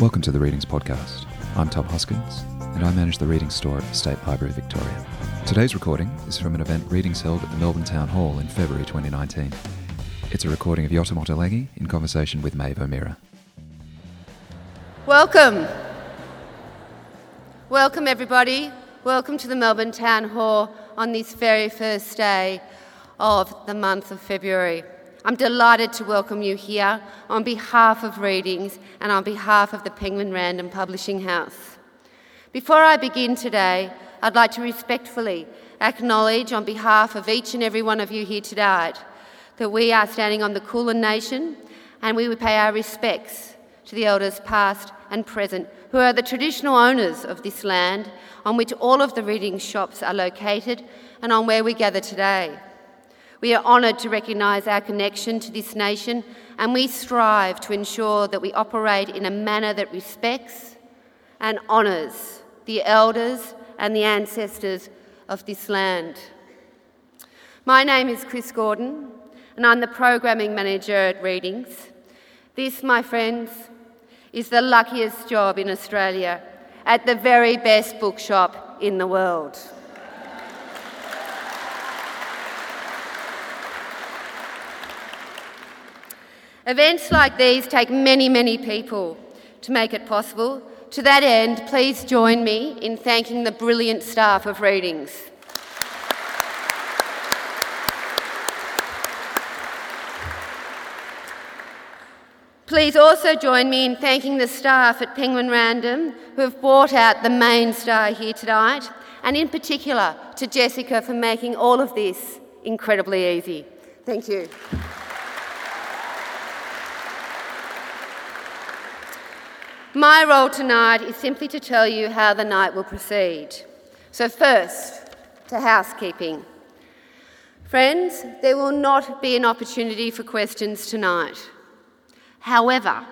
Welcome to the Readings Podcast. I'm Tom Hoskins, and I manage the Readings store at the State Library Victoria. Today's recording is from an event readings held at the Melbourne Town Hall in February 2019. It's a recording of Yotam Ottolenghi in conversation with Maeve O'Meara. Welcome. Welcome, everybody. Welcome to the Melbourne Town Hall on this very first day of the month of February. I'm delighted to welcome you here on behalf of Readings and on behalf of the Penguin Random Publishing House. Before I begin today, I'd like to respectfully acknowledge on behalf of each and every one of you here tonight that we are standing on the Kulin Nation and we would pay our respects to the elders past and present who are the traditional owners of this land on which all of the reading shops are located and on where we gather today. We are honoured to recognise our connection to this nation and we strive to ensure that we operate in a manner that respects and honours the elders and the ancestors of this land. My name is Chris Gordon and I'm the Programming Manager at Readings. This, my friends, is the luckiest job in Australia at the very best bookshop in the world. Events like these take many, many people to make it possible. To that end, please join me in thanking the brilliant staff of Readings. Please also join me in thanking the staff at Penguin Random who have brought out the main star here tonight, and in particular to Jessica for making all of this incredibly easy. Thank you. My role tonight is simply to tell you how the night will proceed. So, first, to housekeeping. Friends, there will not be an opportunity for questions tonight. However,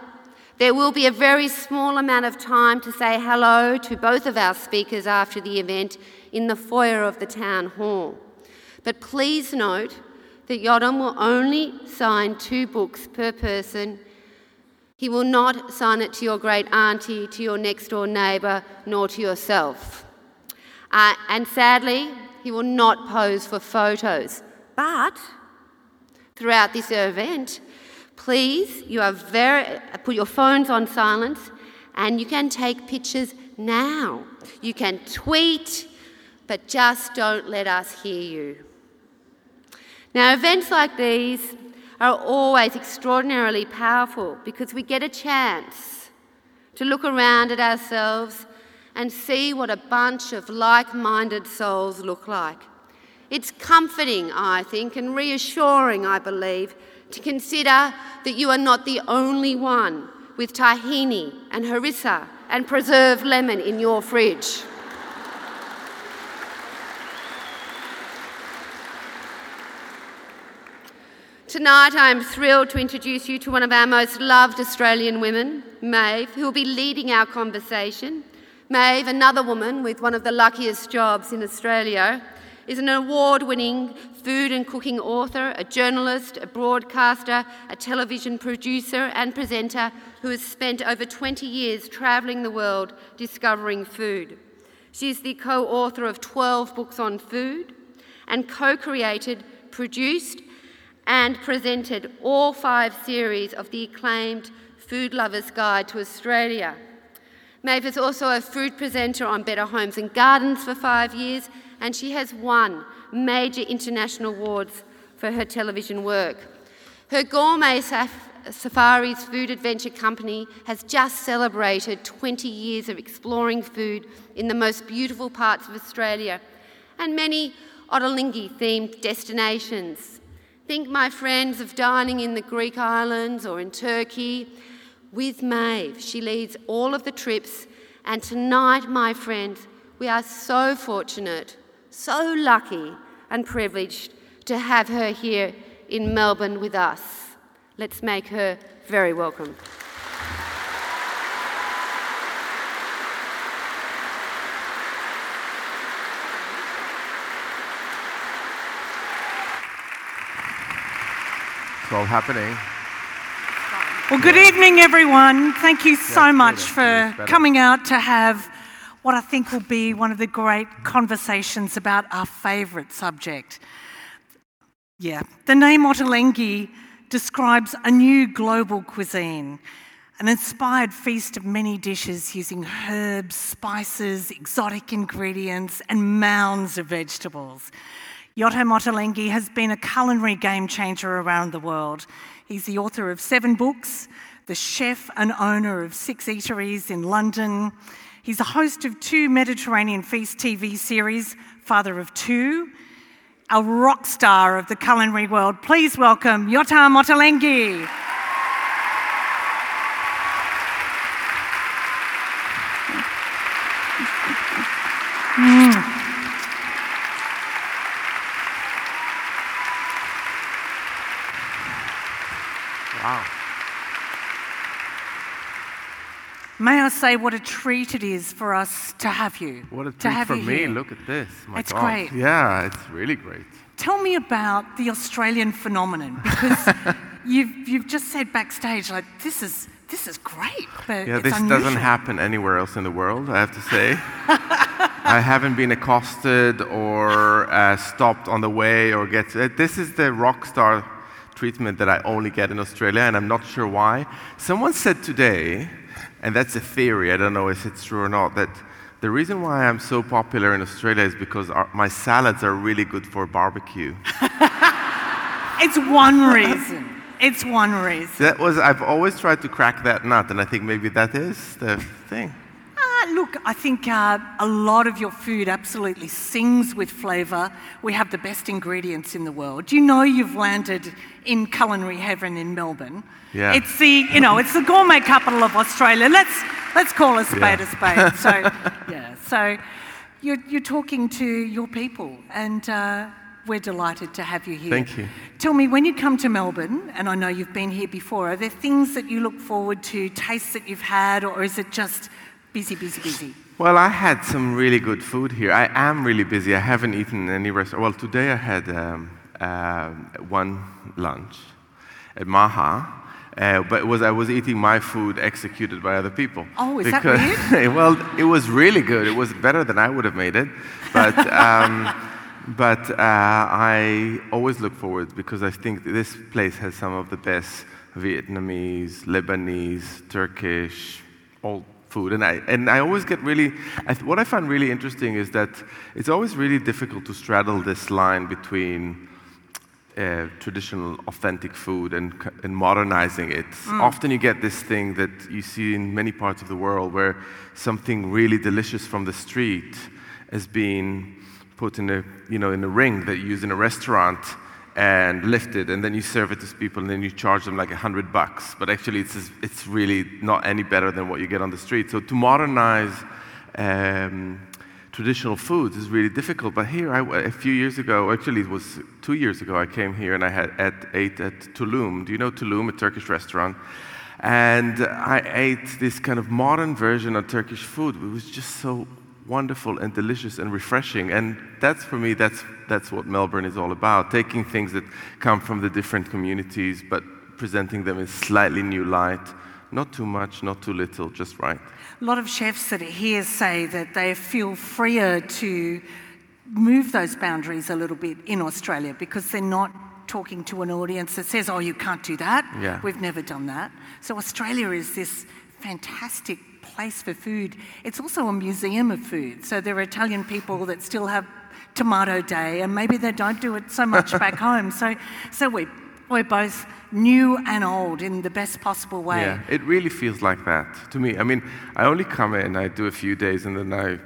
there will be a very small amount of time to say hello to both of our speakers after the event in the foyer of the town hall. But please note that Yotam will only sign two books per person he will not sign it to your great auntie, to your next door neighbour, nor to yourself. Uh, and sadly, he will not pose for photos. But throughout this event, please, you are very, put your phones on silence and you can take pictures now. You can tweet, but just don't let us hear you. Now, events like these are always extraordinarily powerful because we get a chance to look around at ourselves and see what a bunch of like minded souls look like. It's comforting, I think, and reassuring, I believe, to consider that you are not the only one with tahini and harissa and preserved lemon in your fridge. Tonight, I am thrilled to introduce you to one of our most loved Australian women, Maeve, who will be leading our conversation. Maeve, another woman with one of the luckiest jobs in Australia, is an award winning food and cooking author, a journalist, a broadcaster, a television producer, and presenter who has spent over 20 years travelling the world discovering food. She is the co author of 12 books on food and co created, produced, and presented all five series of the acclaimed Food Lover's Guide to Australia. Maeve is also a food presenter on Better Homes and Gardens for five years, and she has won major international awards for her television work. Her Gourmet Saf- Safaris food adventure company has just celebrated 20 years of exploring food in the most beautiful parts of Australia and many Ottolenghi themed destinations Think, my friends, of dining in the Greek islands or in Turkey with Maeve. She leads all of the trips, and tonight, my friends, we are so fortunate, so lucky and privileged to have her here in Melbourne with us. Let's make her very welcome. It's all happening. Well, good evening, everyone. Thank you so much for coming out to have what I think will be one of the great conversations about our favourite subject. Yeah, the name Ottolenghi describes a new global cuisine, an inspired feast of many dishes using herbs, spices, exotic ingredients, and mounds of vegetables. Yotam Ottolenghi has been a culinary game changer around the world. He's the author of seven books, the chef and owner of six eateries in London. He's the host of two Mediterranean Feast TV series, father of two, a rock star of the culinary world. Please welcome Yotam Ottolenghi. Mm. Wow. May I say what a treat it is for us to have you. What a treat for me. here. Look at this. My It's God. great. Yeah, it's really great. Tell me about the Australian phenomenon because you've, you've just said backstage, like, this is, this is great, but Yeah, this unusual. doesn't happen anywhere else in the world, I have to say. I haven't been accosted or uh, stopped on the way or get. Uh, this is the rock star treatment that I only get in Australia, and I'm not sure why. Someone said today, and that's a theory, I don't know if it's true or not, that the reason why I'm so popular in Australia is because our, my salads are really good for barbecue. It's one reason. It's one reason. That was, I've always tried to crack that nut, and I think maybe that is the thing. Look, I think uh, a lot of your food absolutely sings with flavour. We have the best ingredients in the world. You know you've landed in culinary heaven in Melbourne. Yeah. It's the, you know, it's the gourmet capital of Australia. Let's, let's call a spade Yeah. a spade. So, yeah, so you're, you're talking to your people and uh, we're delighted to have you here. Thank you. Tell me, when you come to Melbourne, and I know you've been here before, are there things that you look forward to, tastes that you've had, or is it just busy, busy, busy? Well, I had some really good food here. I am really busy. I haven't eaten any restaurant. Well, today I had um, uh, one lunch at Maha. Uh, but it was I was eating my food executed by other people. Oh, is that weird? well, it was really good. It was better than I would have made it, but um, but uh, I always look forward because I think this place has some of the best Vietnamese, Lebanese, Turkish, all food. And I, and I always get really, I, th- what I find really interesting is that it's always really difficult to straddle this line between uh, traditional, authentic food and, and modernizing it. Often you get this thing that you see in many parts of the world where something really delicious from the street is being put in a, you know, in a ring that you use in a restaurant and lift it, and then you serve it to people, and then you charge them like a hundred bucks. But actually, it's, it's really not any better than what you get on the street. So to modernize um, traditional foods is really difficult. But here, I, a few years ago, actually, it was two years ago, I came here and I had at, ate at Tulum. Do you know Tulum, a Turkish restaurant? And I ate this kind of modern version of Turkish food. It was just so wonderful and delicious and refreshing. And that's for me, that's, that's what Melbourne is all about taking things that come from the different communities, but presenting them in slightly new light. Not too much, not too little, just right. A lot of chefs that are here say that they feel freer to move those boundaries a little bit in Australia because they're not talking to an audience that says, oh, you can't do that. Yeah. We've never done that. So Australia is this fantastic place for food. It's also a museum of food. So there are Italian people that still have tomato day and maybe they don't do it so much back home. So, so we, we're both new and old in the best possible way. Yeah, it really feels like that to me. I mean, I only come in, I do a few days, and then I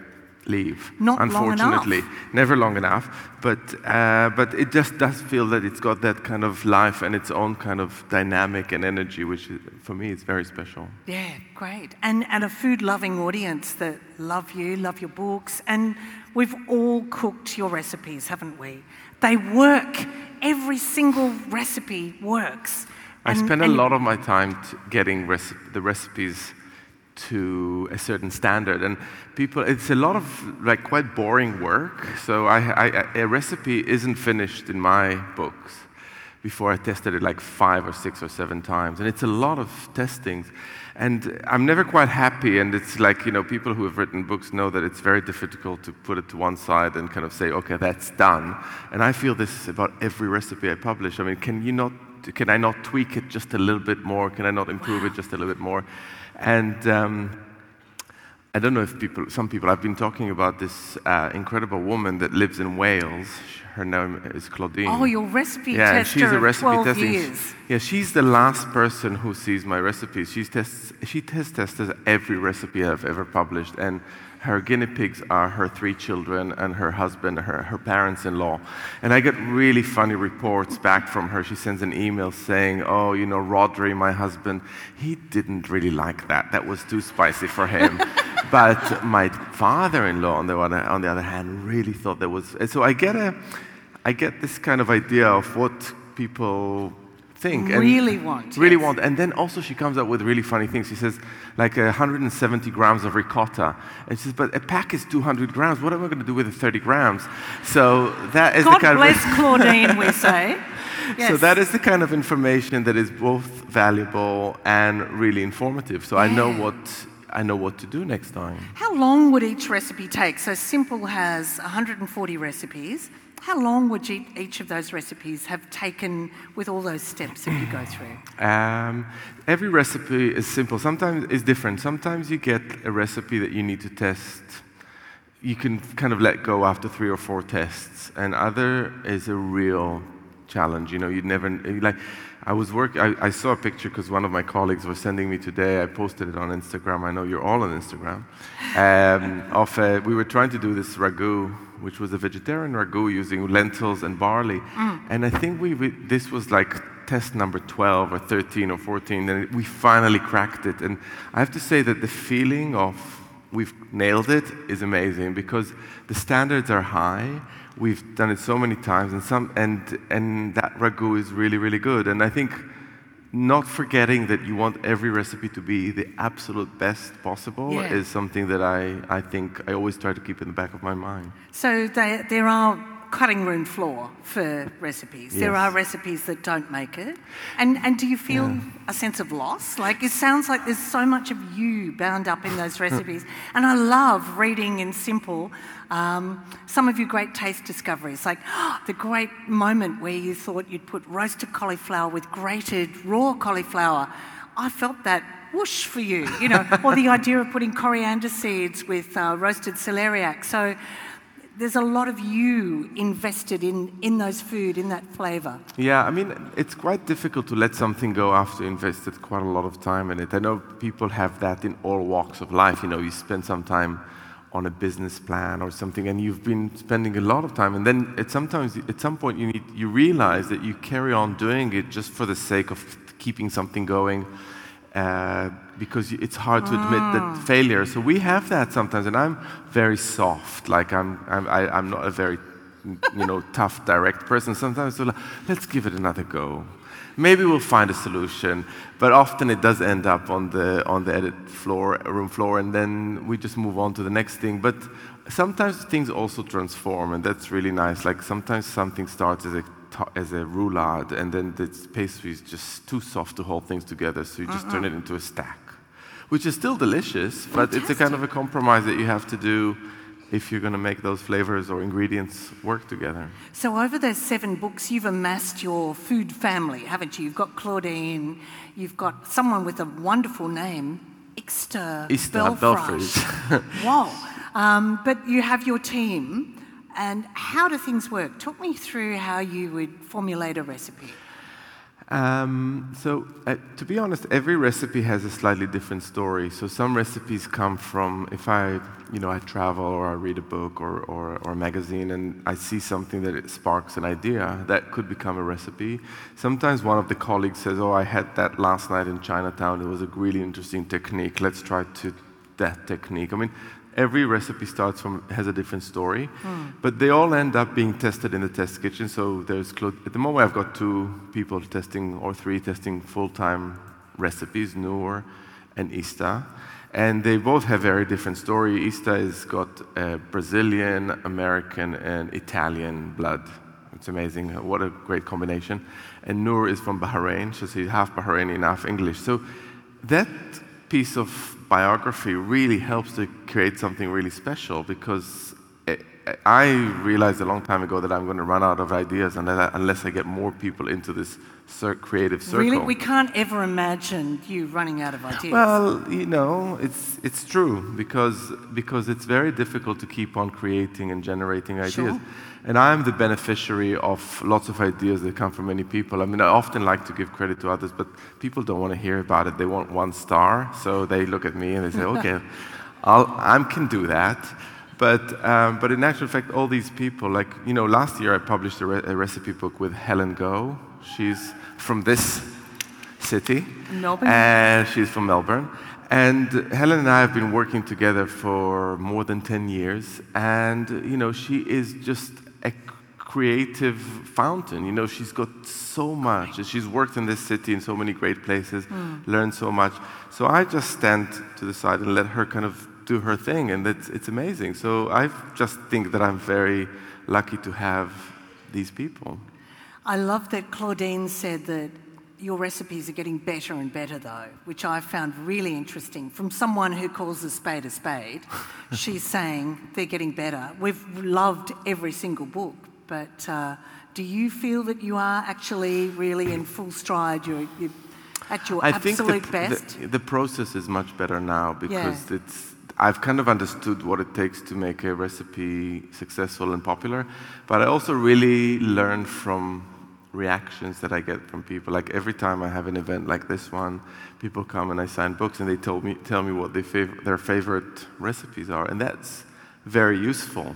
leave. Not long unfortunately, enough. never long enough. But uh, but it just does feel that it's got that kind of life and its own kind of dynamic and energy, which is, for me is very special. Yeah, great. And, and a food loving audience that love you, love your books, and we've all cooked your recipes, haven't we? They work. Every single recipe works. I And- spend a lot of my time t- getting reci- the recipes to a certain standard, and people, it's a lot of like quite boring work. So I, I, a recipe isn't finished in my books before I tested it like five or six or seven times. And it's a lot of testings. And I'm never quite happy. And it's like, you know, people who have written books know that it's very difficult to put it to one side and kind of say, okay, that's done. And I feel this about every recipe I publish. I mean, can you not, can I not tweak it just a little bit more? Can I not improve it just a little bit more? And um, I don't know if people, some people, I've been talking about this uh, incredible woman that lives in Wales. Her name is Claudine. Oh, your recipe yeah, tester she's a recipe 12 testing. years. Yeah, she's the last person who sees my recipes. She's tests, she test tests every recipe I've ever published, and her guinea pigs are her three children and her husband, her, her parents-in-law. And I get really funny reports back from her. She sends an email saying, "Oh, you know, Rodri, my husband, he didn't really like that. That was too spicy for him." but my father-in-law, on the, other, on the other hand, really thought that was. and So I get a, I get this kind of idea of what people think and Really want, really yes. want and then also she comes up with really funny things she says like uh, 170 grams of ricotta and she says but a pack is 200 grams what am i going to do with the 30 grams so that is God the kind bless of Claudine, we say. Yes. so that is the kind of information that is both valuable and really informative so i know what i know what to do next time How long would each recipe take? So Simple has 140 recipes. How long would each, each of those recipes have taken with all those steps that you go through? Um, every recipe is simple. Sometimes it's different. Sometimes you get a recipe that you need to test. You can kind of let go after three or four tests, and other is a real challenge. You know, you'd never like. I was work. I, I saw a picture because one of my colleagues was sending me today. I posted it on Instagram. I know you're all on Instagram. Um, of uh, we were trying to do this ragu, which was a vegetarian ragu using lentils and barley, and I think we, we this was like test number 12 or 13 or 14, and we finally cracked it. And I have to say that the feeling of we've nailed it is amazing because the standards are high. We've done it so many times, and some and and that ragu is really really good. And I think not forgetting that you want every recipe to be the absolute best possible Yeah. is something that I, I think I always try to keep in the back of my mind. So there, there are cutting room floor for recipes. There are recipes that don't make it. And, and do you feel a sense of loss? Like it sounds like there's so much of you bound up in those recipes. and I love reading in Simple um, some of your great taste discoveries, like the great moment where you thought you'd put roasted cauliflower with grated raw cauliflower. I felt that whoosh for you, you know, or the idea of putting coriander seeds with uh, roasted celeriac. So there's a lot of you invested in, in those food, in that flavour. Yeah, I mean, it's quite difficult to let something go after you invested quite a lot of time in it. I know people have that in all walks of life. You know, you spend some time on a business plan or something, and you've been spending a lot of time, and then at sometimes at some point you need you realize that you carry on doing it just for the sake of keeping something going. Uh, because it's hard to admit that failure. So we have that sometimes, and I'm very soft. Like I'm, I'm, I, I'm not a very, you know, tough, direct person. Sometimes so like, let's give it another go. Maybe we'll find a solution, but often it does end up on the on the edit floor, room floor, and then we just move on to the next thing. But sometimes things also transform, and that's really nice. Like sometimes something starts as a as a roulade, and then the pastry is just too soft to hold things together, so you just turn it into a stack, which is still delicious, but it's a kind of a compromise that you have to do if you're going to make those flavors or ingredients work together. So, over those seven books, you've amassed your food family, haven't you? You've got Claudine, you've got someone with a wonderful name, Ixta Ista Belfrage. wow. Um, but you have your team, and how do things work? Talk me through how you would formulate a recipe. Um, so, uh, to be honest, every recipe has a slightly different story. So, some recipes come from if I, you know, I travel or I read a book or, or, or a magazine and I see something that it sparks an idea that could become a recipe. Sometimes one of the colleagues says, "Oh, I had that last night in Chinatown. It was a really interesting technique. Let's try to that technique." I mean, every recipe starts from has a different story, but they all end up being tested in the test kitchen. So there's at the moment I've got two people testing or three testing full-time recipes, Noor and Ixta, and they both have very different story. Ixta has got uh, Brazilian, American, and Italian blood. it's amazing. What a great combination. And Noor is from Bahrain. so She's half Bahraini and half English. So that piece of biography really helps to create something really special because I realized a long time ago that I'm going to run out of ideas unless I get more people into this creative circle. Really? We can't ever imagine you running out of ideas. Well, you know, it's, it's true because, because it's very difficult to keep on creating and generating ideas. Sure. And I'm the beneficiary of lots of ideas that come from many people. I mean, I often like to give credit to others, but people don't want to hear about it. They want one star. So they look at me and they say, okay, I can do that. But, um, but in actual fact, all these people, like, you know, last year I published a, re- a recipe book with Helen Goh. She's from this city. Melbourne. And she's from Melbourne. And Helen and I have been working together for more than 10 years. And, you know, she is just a creative fountain. You know, she's got so much. She's worked in this city in so many great places, mm. learned so much. So I just stand to the side and let her kind of do her thing, and it's, it's amazing. So I just think that I'm very lucky to have these people. I love that Claudine said that your recipes are getting better and better, though, which I found really interesting. From someone who calls a spade a spade, she's saying they're getting better. We've loved every single book, but uh, do you feel that you are actually really in full stride? You're, you're at your I absolute think the, best? The, the, process is much better now because yeah. it's I've kind of understood what it takes to make a recipe successful and popular, but I also really learn from reactions that I get from people. Like every time I have an event like this one, people come and I sign books and they tell me, tell me what fav- their favorite recipes are, and that's very useful.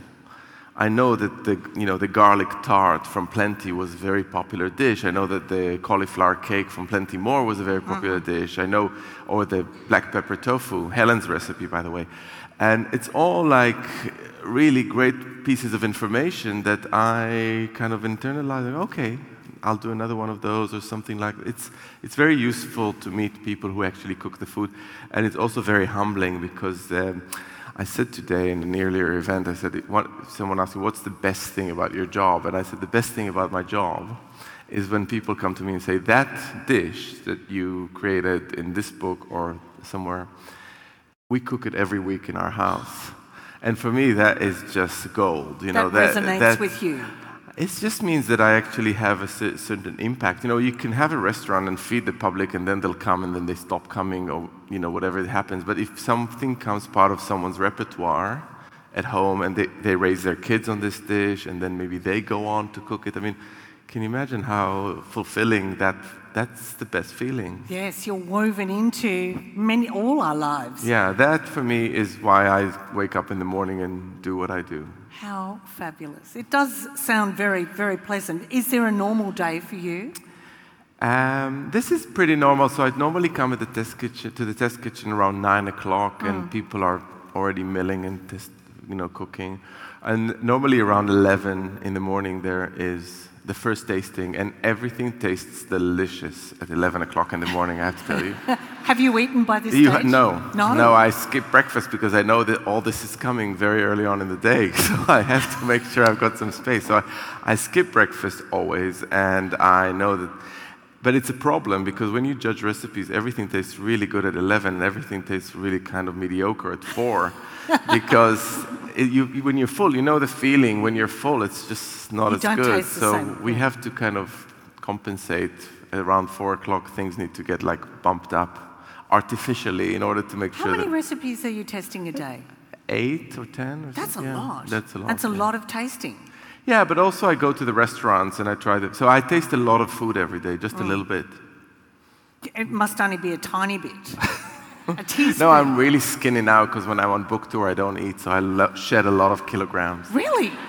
I know that the, you know, the garlic tart from Plenty was a very popular dish. I know that the cauliflower cake from Plenty More was a very popular mm-hmm. dish. I know, or the black pepper tofu, Helen's recipe, by the way. And it's all like really great pieces of information that I kind of internalize. Okay, I'll do another one of those or something like that. It's, it's very useful to meet people who actually cook the food. And it's also very humbling because um, I said today in an earlier event, I said, what, someone asked me, what's the best thing about your job? And I said, the best thing about my job is when people come to me and say, that dish that you created in this book or somewhere, we cook it every week in our house. And for me, that is just gold. You that know, that resonates with you. It just means that I actually have a certain impact. You know, you can have a restaurant and feed the public, and then they'll come, and then they stop coming, or you know, whatever it happens. But if something comes part of someone's repertoire at home, and they, they raise their kids on this dish, and then maybe they go on to cook it, I mean, can you imagine how fulfilling that? That's the best feeling. Yes, you're woven into many all our lives. Yeah, that for me is why I wake up in the morning and do what I do. How fabulous. It does sound very, very pleasant. Is there a normal day for you? Um, this is pretty normal. So I normally come at the test kitchen, to the test kitchen around nine o'clock, mm. and people are already milling and test, you know, cooking. And normally around 11 in the morning, there is the first tasting, and everything tastes delicious at 11 o'clock in the morning, I have to tell you. have you eaten by this you, stage? No. No? No, I skip breakfast because I know that all this is coming very early on in the day, so I have to make sure I've got some space. So I, I skip breakfast always, and I know that. But it's a problem because when you judge recipes, everything tastes really good at 11 and everything tastes really kind of mediocre at 4 because it, you, when you're full, you know the feeling. When you're full, it's just not you as good. so we have to kind of compensate. Around four o'clock, things need to get like bumped up artificially in order to make How sure. How many recipes are you testing a day? Eight or ten. Or that's a yeah, lot. That's a lot. That's a yeah. lot of tasting. Yeah, but also I go to the restaurants and I try them. So I taste a lot of food every day, just mm. a little bit. It must only be a tiny bit. A teaspoon. No, I'm really skinny now because when I'm on book tour, I don't eat, so I lo- shed a lot of kilograms. Really?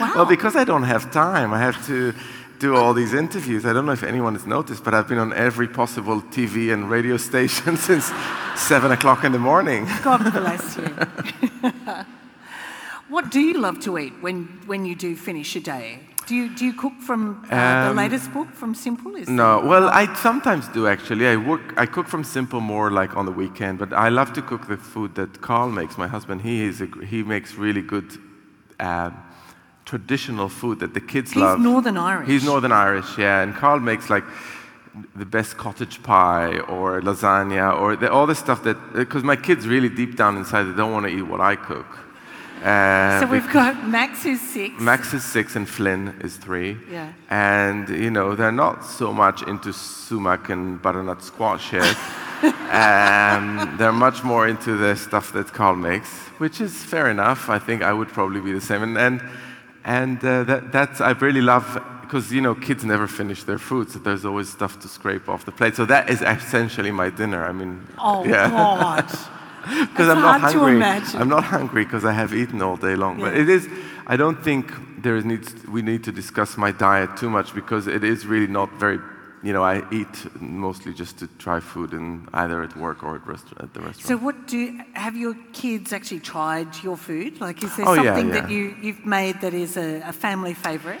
Wow. well, because I don't have time, I have to do all these interviews. I don't know if anyone has noticed, but I've been on every possible TV and radio station since seven o'clock in the morning. God bless you. What do you love to eat when, when you do finish a day? Do you, do you cook from uh, um, the latest book from Simple? Is no, well, I sometimes do actually. I work, I cook from Simple more like on the weekend, but I love to cook the food that Carl makes. My husband, he is a, he makes really good uh, traditional food that the kids He's love. Northern Irish. He's Northern Irish, yeah. And Carl makes like the best cottage pie or lasagna or the, all the stuff that because my kids really deep down inside they don't want to eat what I cook. Uh, So we've bec- got Max who's six. Max is six and Flynn is three. Yeah. And, you know, they're not so much into sumac and butternut squash yet. um, they're much more into the stuff that Carl makes, which is fair enough. I think I would probably be the same. And, and, and uh, that, that's, I really love, because, you know, kids never finish their food, so there's always stuff to scrape off the plate. So that is essentially my dinner. I mean, Oh, yeah. God. because I'm not hungry. I'm not hungry because I have eaten all day long. But it is. I don't think there is needs. We need to discuss my diet too much because it is really not very. You know, I eat mostly just to try food, in either at work or at, rest- at the restaurant. So, what do have your kids actually tried your food? Like, is there Oh, yeah, something yeah. that you, you've made that is a, a family favourite?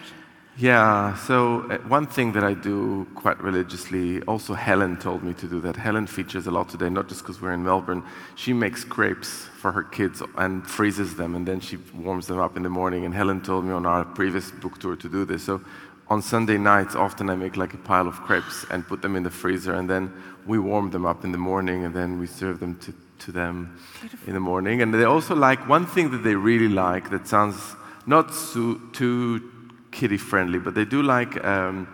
Yeah, so uh, one thing that I do quite religiously, also Helen told me to do that. Helen features a lot today, not just because we're in Melbourne. She makes crepes for her kids and freezes them, and then she warms them up in the morning. And Helen told me on our previous book tour to do this. So on Sunday nights, often I make like a pile of crepes and put them in the freezer, and then we warm them up in the morning, and then we serve them to, to them in the morning. And they also like one thing that they really like that sounds not so, too kiddie friendly, but they do like um,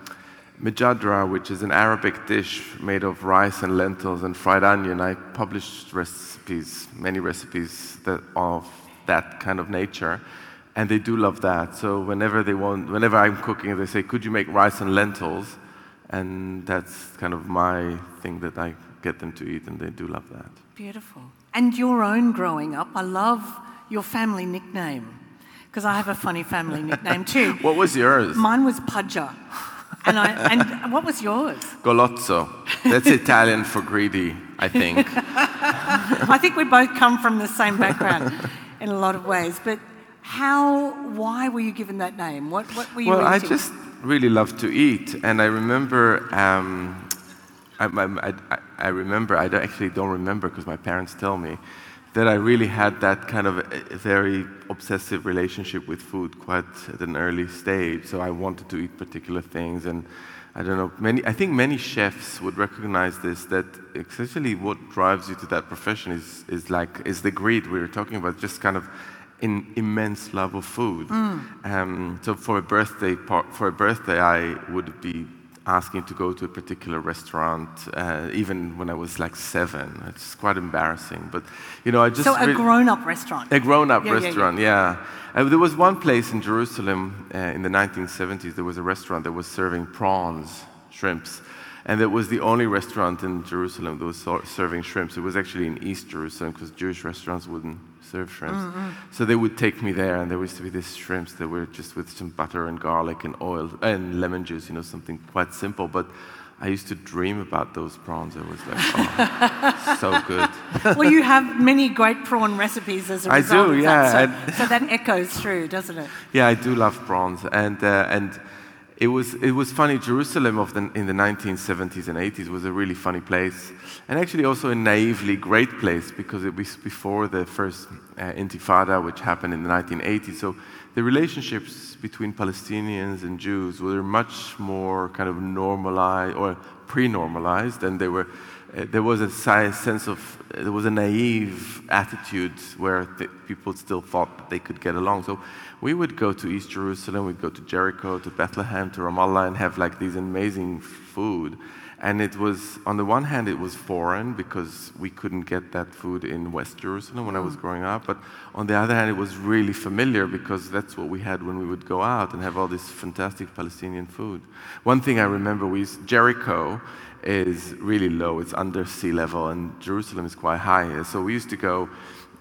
majadra, which is an Arabic dish made of rice and lentils and fried onion. I published recipes, many recipes that, of that kind of nature, and they do love that. So whenever they want, whenever I'm cooking, they say, "Could you make rice and lentils?" And that's kind of my thing that I get them to eat, and they do love that. Beautiful. And your own growing up, I love your family nickname because I have a funny family nickname too. What was yours? Mine was Pudger. And, I, and what was yours? Golozzo. That's Italian for greedy, I think. I think we both come from the same background in a lot of ways. But how, why were you given that name? What, what were you Well, I just really love to eat, and I remember. Um, I, I, I, I remember. I don't- actually don't remember because my parents tell me that I really had that kind of very obsessive relationship with food quite at an early stage. So I wanted to eat particular things, and I don't know. Many. I think many chefs would recognize this. That essentially what drives you to that profession is is like is the greed we were talking about. Just kind of an immense love of food. Um, so for a birthday for a birthday, I would be asking to go to a particular restaurant, uh, even when I was like seven. It's quite embarrassing, but you know, I just so a grown-up restaurant. a grown-up Yeah, yeah, yeah. restaurant, yeah. Uh, there was one place in Jerusalem uh, in the 1970s. There was a restaurant that was serving prawns, shrimps, and it was the only restaurant in Jerusalem that was serving shrimps. It was actually in East Jerusalem because Jewish restaurants wouldn't serve shrimps. Mm-hmm. So they would take me there, and there used to be these shrimps that were just with some butter and garlic and oil and lemon juice. You know, something quite simple, but. I used to dream about those prawns. I was like, oh, so good. well, you have many great prawn recipes as a result I do, yeah, that. So, so that echoes through, doesn't it? Yeah, I do love prawns, and uh, and it was it was funny. Jerusalem of the in the 1970s and 80s was a really funny place, and actually also a naively great place because it was before the first uh, Intifada, which happened in the 1980s. So the relationships between Palestinians and Jews were much more kind of normalized or pre-normalized, and they were. Uh, there was a sense of there was a naive attitude where th- people still thought that they could get along. So we would go to East Jerusalem, we'd go to Jericho, to Bethlehem, to Ramallah, and have like these amazing food. And it was, on the one hand, it was foreign because we couldn't get that food in West Jerusalem when I was growing up. But on the other hand, it was really familiar because that's what we had when we would go out and have all this fantastic Palestinian food. One thing I remember, we used, Jericho is really low, it's under sea level, and Jerusalem is quite high. So we used to go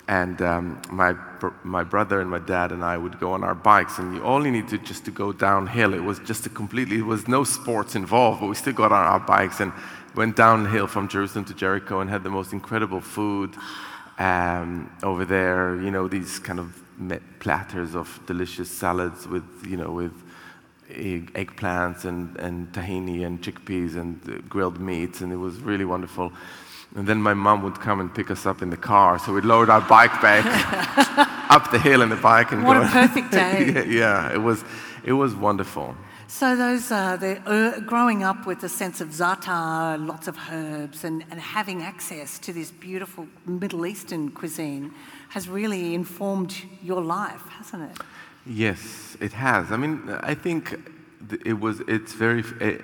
and um, my, my brother and my dad and I would go on our bikes, and you only needed just to go downhill. It was just a completely, it was no sports involved, but we still got on our bikes and went downhill from Jerusalem to Jericho and had the most incredible food um, over there. You know, these kind of platters of delicious salads with, you know, with eggplants and, and tahini and chickpeas and uh, grilled meats, and it was really wonderful. And then my mom would come and pick us up in the car, so we'd load our bike back up the hill in the bike and What going. a perfect day. yeah, yeah, it was, it was wonderful. So those uh, the, uh, growing up with a sense of za'atar, lots of herbs, and, and having access to this beautiful Middle Eastern cuisine has really informed your life, hasn't it? Yes, it has. I mean, I think it was. It's very. Uh,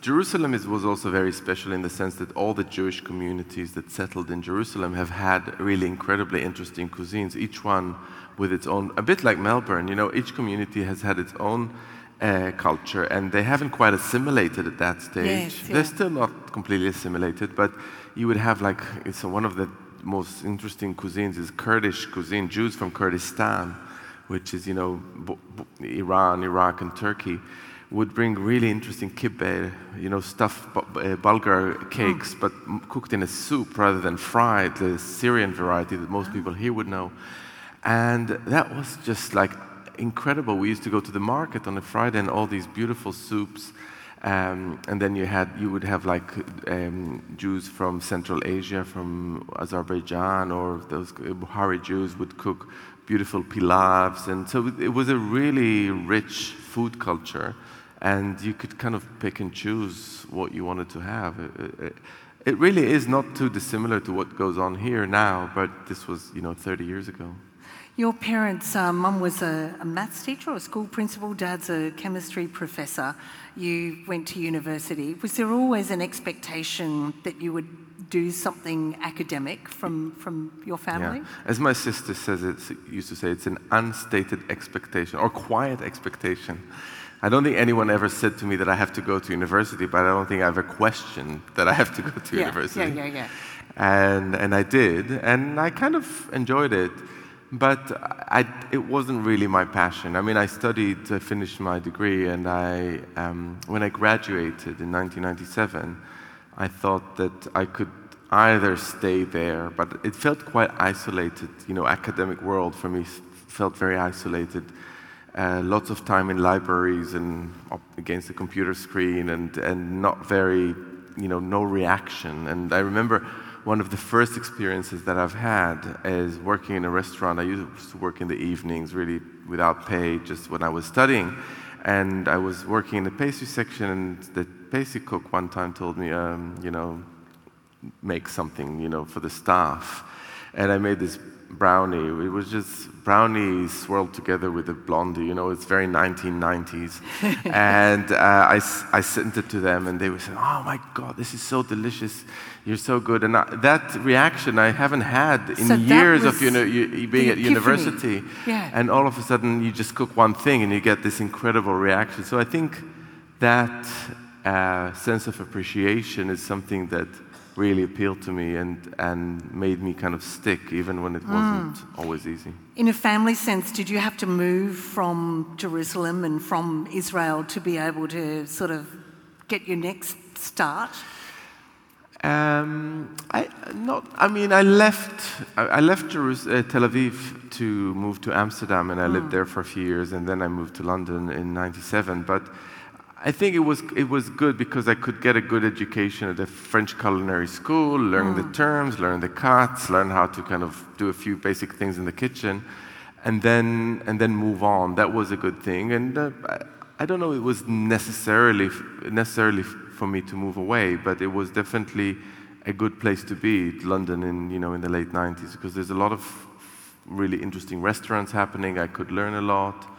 Jerusalem is, was also very special in the sense that all the Jewish communities that settled in Jerusalem have had really incredibly interesting cuisines. Each one with its own, a bit like Melbourne. You know, each community has had its own. Uh, culture, and they haven't quite assimilated at that stage. Yes, They're still not completely assimilated, but you would have like it's one of the most interesting cuisines is Kurdish cuisine. Jews from Kurdistan, which is you know b- b- Iran, Iraq, and Turkey, would bring really interesting kibbeh, you know, stuffed uh, bulgur cakes, but m- cooked in a soup rather than fried. The Syrian variety that most people here would know, and that was just like incredible. We used to go to the market on a Friday and all these beautiful soups. Um, and then you had you would have like um, Jews from Central Asia, from Azerbaijan, or those Bukhari Jews would cook beautiful pilavs, and so it was a really rich food culture, and you could kind of pick and choose what you wanted to have. It, it, it really is not too dissimilar to what goes on here now, but this was you know 30 years ago. Your parents, uh, mum was a, a maths teacher or a school principal, dad's a chemistry professor. You went to university. Was there always an expectation that you would do something academic from, from your family? Yeah. As my sister says, it used to say, it's an unstated expectation or quiet expectation. I don't think anyone ever said to me that I have to go to university, but I don't think I ever questioned that I have to go to Yeah, university. yeah, yeah, yeah. And, and I did, and I kind of enjoyed it. But I, it wasn't really my passion. I mean, I studied, I finished my degree, and I, um, when I graduated in 1997, I thought that I could either stay there, but it felt quite isolated. You know, academic world for me felt very isolated. Uh, lots of time in libraries and against the computer screen, and, and not very, you know, no reaction. And I remember one of the first experiences that I've had is working in a restaurant. I used to work in the evenings, really without pay, just when I was studying. And I was working in the pastry section, and the pastry cook one time told me, um, you know, make something, you know, for the staff. And I made this brownie. It was just brownie swirled together with a blondie. You know, it's very 1990s. and uh, I, I sent it to them, and they were saying, "Oh my God, this is so delicious! You're so good." And I, that reaction I haven't had in So years of you know, you being at university. Yeah. And all of a sudden, you just cook one thing, and you get this incredible reaction. So I think that uh, sense of appreciation is something that really appealed to me and, and made me kind of stick, even when it wasn't always easy. In a family sense, did you have to move from Jerusalem and from Israel to be able to sort of get your next start? Um, I not. I mean, I left. I, left Jerus- uh, Tel Aviv to move to Amsterdam, and I lived there for a few years, and then I moved to London in '97. But I think it was it was good because I could get a good education at a French culinary school, learn the terms, learn the cuts, learn how to kind of do a few basic things in the kitchen, and then and then move on. That was a good thing, and uh, I, I don't know. It was necessarily necessarily for me to move away, but it was definitely a good place to be, London in you know in the late '90s, because there's a lot of really interesting restaurants happening. I could learn a lot,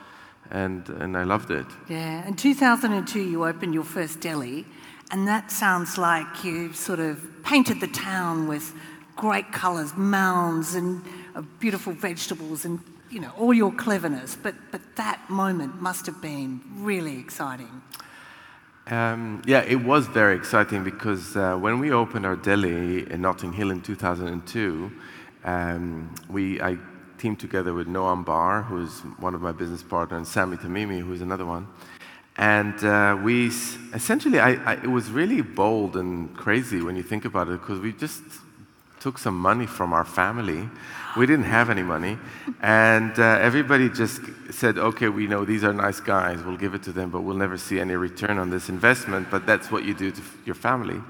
and and I loved it. Yeah. In 2002, you opened your first deli, and that sounds like you sort of painted the town with great colours, mounds, and uh, beautiful vegetables, and you know all your cleverness. But but that moment must have been really exciting. Um, yeah, it was very exciting because uh, when we opened our deli in Notting Hill in 2002, um, we, I teamed together with Noam Bar, who's one of my business partners, and Sami Tamimi, who's another one. And uh, we essentially, I, I, it was really bold and crazy when you think about it because we just took some money from our family. We didn't have any money. And uh, everybody just said, okay, we know these are nice guys, we'll give it to them, but we'll never see any return on this investment. But that's what you do to your family.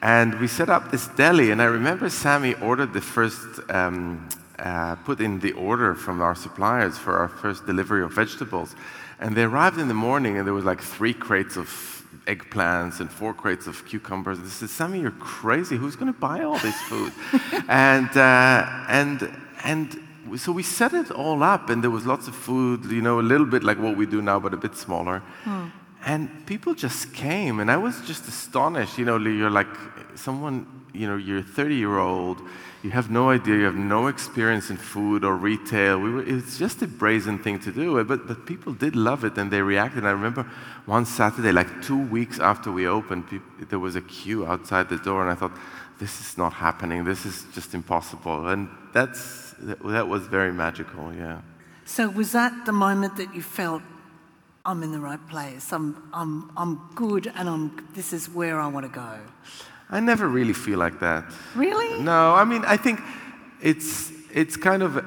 And we set up this deli. And I remember Sami ordered the first um, uh, put in the order from our suppliers for our first delivery of vegetables. And they arrived in the morning, and there was like three crates of eggplants and four crates of cucumbers. They said, Sami, you're crazy. Who's going to buy all this food? and, uh, and, and so we set it all up, and there was lots of food, you know, a little bit like what we do now, but a bit smaller. Hmm. And people just came, and I was just astonished. You know, you're like someone, you know, you're a 30 year old, you have no idea, you have no experience in food or retail. We were, it's just a brazen thing to do, eh, but, but people did love it and they reacted. I remember one Saturday, like two weeks after we opened, people, there was a queue outside the door, and I thought, this is not happening, this is just impossible. And that's, that was very magical, yeah. So, was that the moment that you felt I'm in the right place. I'm, I'm, I'm good and I'm, this is where I want to go. I never really feel like that. Really? No, I mean, I think it's, it's kind of,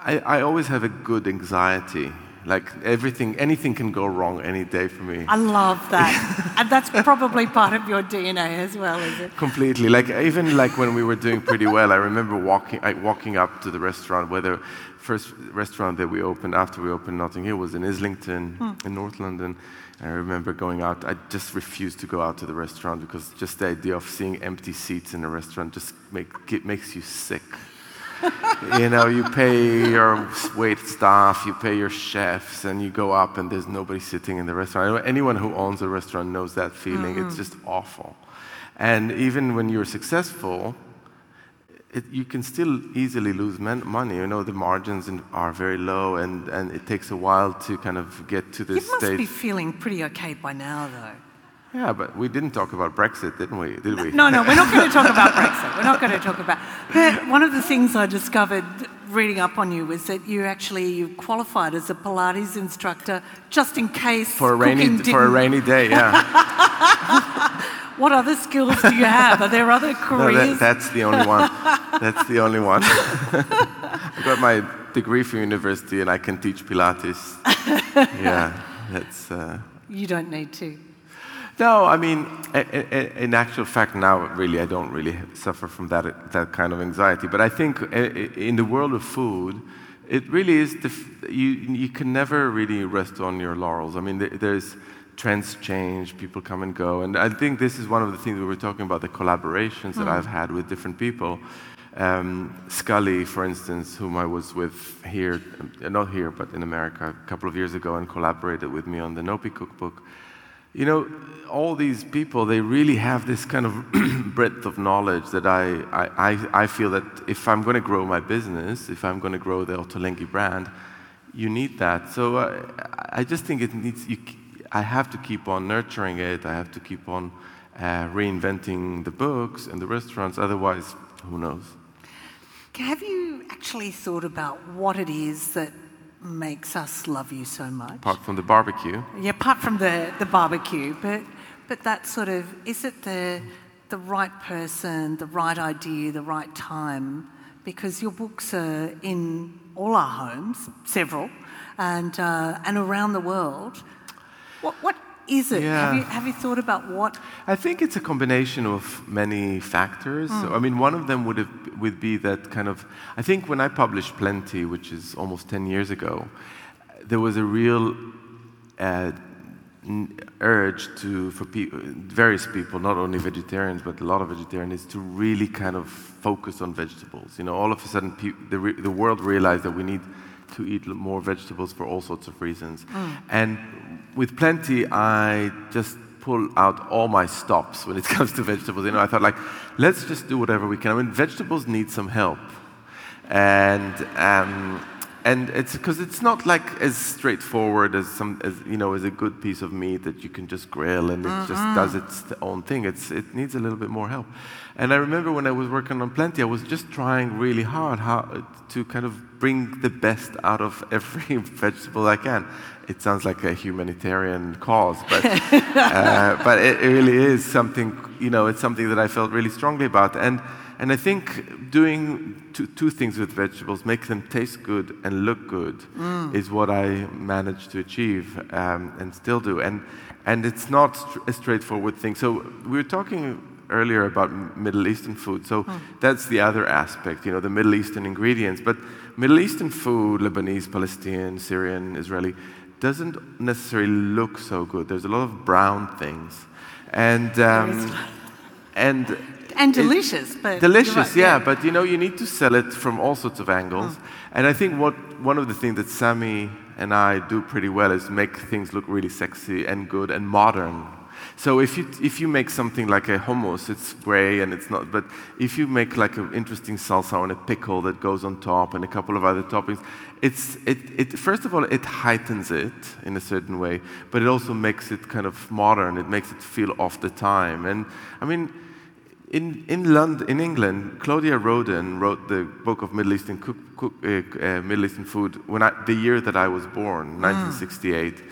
I, I always have a good anxiety. Like everything, anything can go wrong any day for me. I love that. and that's probably part of your DNA as well, is it? Completely. Like even like when we were doing pretty well, I remember walking, like, walking up to the restaurant, whether first restaurant that we opened after we opened Notting Hill was in Islington hmm. in North London. I remember going out. I just refused to go out to the restaurant because just the idea of seeing empty seats in a restaurant just make, it makes you sick. you know, you pay your wait staff, you pay your chefs, and you go up and there's nobody sitting in the restaurant. Anyone who owns a restaurant knows that feeling. Mm-hmm. It's just awful. And even when you're successful, it, you can still easily lose money. You know, the margins in, are very low, and, and it takes a while to kind of get to this stage. You must stage. be feeling pretty okay by now, though. Yeah, but we didn't talk about Brexit, didn't we? Did we? No, no, we're not going to talk about Brexit. We're not going to talk about. But One of the things I discovered reading up on you was that you actually you qualified as a Pilates instructor just in case for a rainy for a rainy day. Yeah. What other skills do you have? Are there other careers? No, that, that's the only one. that's the only one. I got my degree from university and I can teach Pilates. yeah, that's. Uh... You don't need to. No, I mean, in actual fact, now really, I don't really suffer from that that kind of anxiety. But I think in the world of food, it really is. The, you you can never really rest on your laurels. I mean, there's trends change, people come and go. And I think this is one of the things we were talking about the collaborations that mm. I've had with different people. Um, Scully, for instance, whom I was with here, uh, not here, but in America a couple of years ago and collaborated with me on the Nopi cookbook. You know, all these people, they really have this kind of breadth of knowledge that I, I, I feel that if I'm going to grow my business, if I'm going to grow the Ottolenghi brand, you need that. So uh, I just think it needs, you, I have to keep on nurturing it. I have to keep on uh, reinventing the books and the restaurants. Otherwise, who knows? Have you actually thought about what it is that makes us love you so much? Apart from the barbecue. Yeah, apart from the, the barbecue, but but that sort of is it the the right person, the right idea, the right time? Because your books are in all our homes, several, and uh, and around the world. What, what is it? Yeah. Have, you, have you thought about what? I think it's a combination of many factors. Mm. So, I mean, one of them would, have, would be that kind of. I think when I published Plenty, which is almost 10 years ago, there was a real uh, urge to, for pe- various people, not only vegetarians, but a lot of vegetarians, to really kind of focus on vegetables. You know, all of a sudden, pe- the, re- the world realized that we need to eat more vegetables for all sorts of reasons. Mm. And with plenty, I just pull out all my stops when it comes to vegetables. You know, I thought like, let's just do whatever we can. I mean, vegetables need some help, and um, and it's because it's not like as straightforward as some as you know as a good piece of meat that you can just grill and it mm-hmm. just does its own thing. It's it needs a little bit more help. And I remember when I was working on Plenty, I was just trying really hard how, to kind of bring the best out of every vegetable I can. It sounds like a humanitarian cause, but, uh, but it really is something, you know, it's something that I felt really strongly about. And, and I think doing two, two things with vegetables, make them taste good and look good, mm. is what I managed to achieve um, and still do. And, and it's not a straightforward thing. So we were talking earlier about Middle Eastern food. So mm. that's the other aspect, you know, the Middle Eastern ingredients. But Middle Eastern food, Lebanese, Palestinian, Syrian, Israeli, doesn't necessarily look so good. There's a lot of brown things, and um, and and delicious, but delicious, right, yeah, yeah, But you know, you need to sell it from all sorts of angles. Oh. And I think what one of the things that Sami and I do pretty well is make things look really sexy and good and modern. So if you if you make something like a hummus, it's gray and it's not. But if you make like an interesting salsa and a pickle that goes on top and a couple of other toppings, it's it, it first of all it heightens it in a certain way, but it also makes it kind of modern. It makes it feel off the time. And I mean in, in, London, in England, Claudia Roden wrote the book of Middle Eastern, cook, cook, uh, uh, Middle Eastern food when I, the year that I was born, 1968. Mm.